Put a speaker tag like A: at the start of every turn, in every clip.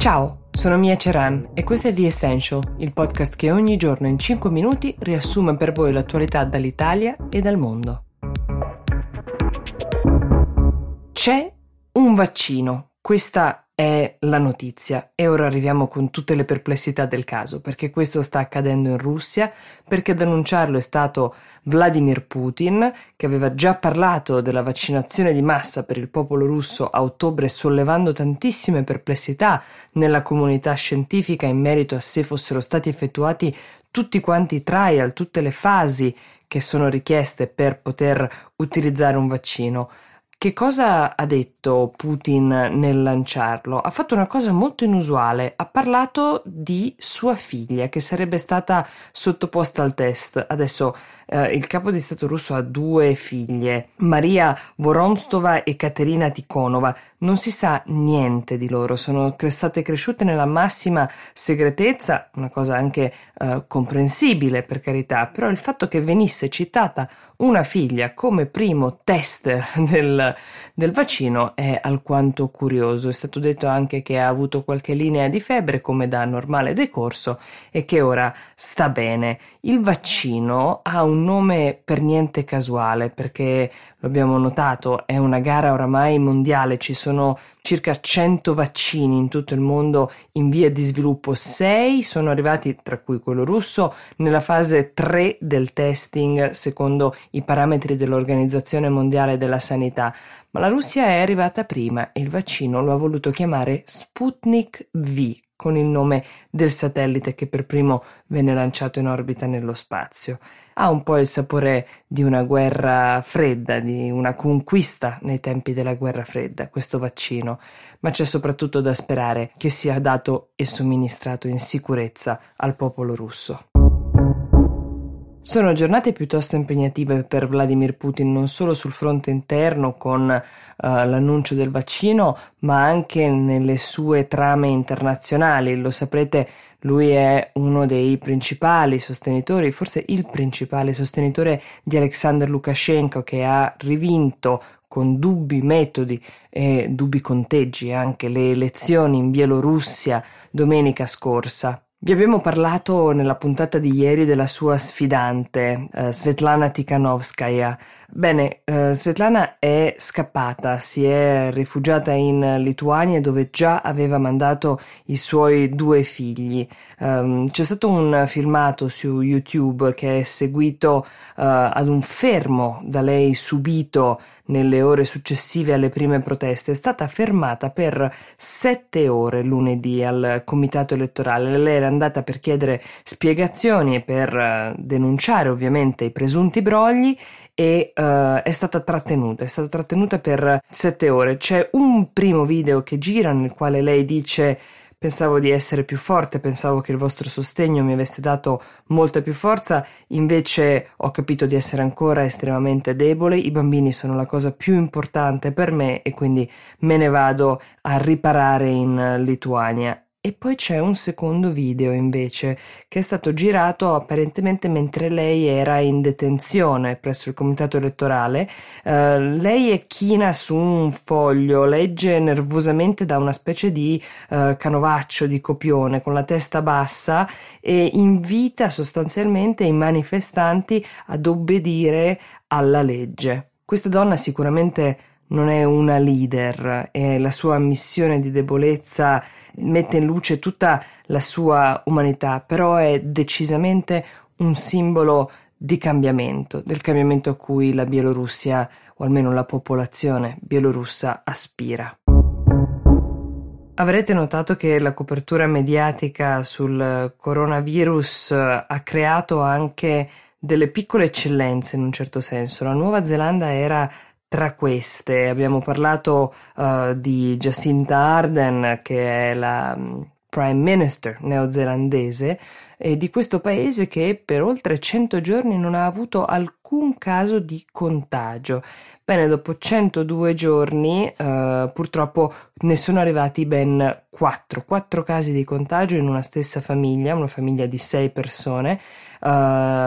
A: Ciao, sono Mia Ceran e questo è The Essential, il podcast che ogni giorno in 5 minuti riassume per voi l'attualità dall'Italia e dal mondo. C'è un vaccino, questa è la notizia e ora arriviamo con tutte le perplessità del caso, perché questo sta accadendo in Russia, perché ad annunciarlo è stato Vladimir Putin, che aveva già parlato della vaccinazione di massa per il popolo russo a ottobre, sollevando tantissime perplessità nella comunità scientifica in merito a se fossero stati effettuati tutti quanti i trial, tutte le fasi che sono richieste per poter utilizzare un vaccino. Che cosa ha detto Putin nel lanciarlo? Ha fatto una cosa molto inusuale, ha parlato di sua figlia che sarebbe stata sottoposta al test. Adesso eh, il capo di Stato russo ha due figlie, Maria Voronstova e Katerina Tikhonova. Non si sa niente di loro, sono state cresciute nella massima segretezza, una cosa anche eh, comprensibile per carità, però il fatto che venisse citata una figlia come primo test del, del, vaccino è alquanto curioso. È stato detto anche che ha avuto qualche linea di febbre come da normale decorso e che ora sta bene. Il vaccino ha un nome per niente casuale perché lo abbiamo notato, è una gara oramai mondiale, ci sono circa 100 vaccini in tutto il mondo in via di sviluppo, 6 sono arrivati, tra cui quello russo, nella fase 3 del testing secondo i parametri dell'Organizzazione Mondiale della Sanità, ma la Russia è arrivata prima e il vaccino lo ha voluto chiamare Sputnik V, con il nome del satellite che per primo venne lanciato in orbita nello spazio. Ha un po' il sapore di una guerra fredda, di una conquista nei tempi della guerra fredda, questo vaccino, ma c'è soprattutto da sperare che sia dato e somministrato in sicurezza al popolo russo. Sono giornate piuttosto impegnative per Vladimir Putin non solo sul fronte interno con uh, l'annuncio del vaccino, ma anche nelle sue trame internazionali. Lo saprete, lui è uno dei principali sostenitori, forse il principale sostenitore di Alexander Lukashenko che ha rivinto con dubbi metodi e dubbi conteggi anche le elezioni in Bielorussia domenica scorsa. Vi abbiamo parlato nella puntata di ieri della sua sfidante, eh, Svetlana Tikhanovskaya. Bene, eh, Svetlana è scappata, si è rifugiata in Lituania dove già aveva mandato i suoi due figli. Um, c'è stato un filmato su YouTube che è seguito uh, ad un fermo da lei subito nelle ore successive alle prime proteste. È stata fermata per sette ore lunedì al comitato elettorale. Lei era andata per chiedere spiegazioni e per uh, denunciare ovviamente i presunti brogli e uh, è stata trattenuta, è stata trattenuta per sette ore. C'è un primo video che gira nel quale lei dice pensavo di essere più forte, pensavo che il vostro sostegno mi avesse dato molta più forza, invece ho capito di essere ancora estremamente debole, i bambini sono la cosa più importante per me e quindi me ne vado a riparare in Lituania. E poi c'è un secondo video invece che è stato girato apparentemente mentre lei era in detenzione presso il comitato elettorale. Uh, lei è china su un foglio, legge nervosamente da una specie di uh, canovaccio di copione con la testa bassa e invita sostanzialmente i manifestanti ad obbedire alla legge. Questa donna sicuramente non è una leader e la sua missione di debolezza mette in luce tutta la sua umanità, però è decisamente un simbolo di cambiamento, del cambiamento a cui la Bielorussia, o almeno la popolazione bielorussa, aspira. Avrete notato che la copertura mediatica sul coronavirus ha creato anche delle piccole eccellenze in un certo senso. La Nuova Zelanda era tra queste abbiamo parlato uh, di Jacinta Arden, che è la um, Prime Minister neozelandese, e di questo paese che per oltre 100 giorni non ha avuto alcun caso di contagio. Bene, dopo 102 giorni eh, purtroppo ne sono arrivati ben 4, 4 casi di contagio in una stessa famiglia, una famiglia di 6 persone. Uh,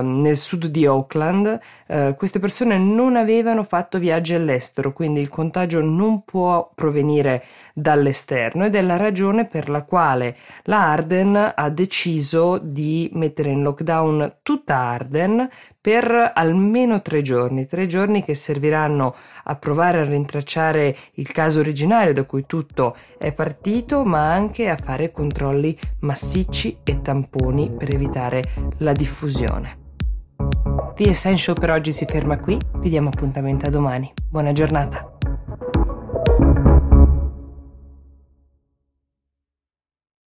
A: nel sud di Auckland, uh, queste persone non avevano fatto viaggi all'estero, quindi il contagio non può provenire dall'esterno ed è la ragione per la quale la Arden ha deciso di mettere in lockdown tutta Arden per almeno tre giorni, tre giorni che serviranno a provare a rintracciare il caso originario da cui tutto è partito, ma anche a fare controlli massicci e tamponi per evitare la diffusione. The Essential per oggi si ferma qui, vi diamo appuntamento a domani. Buona giornata!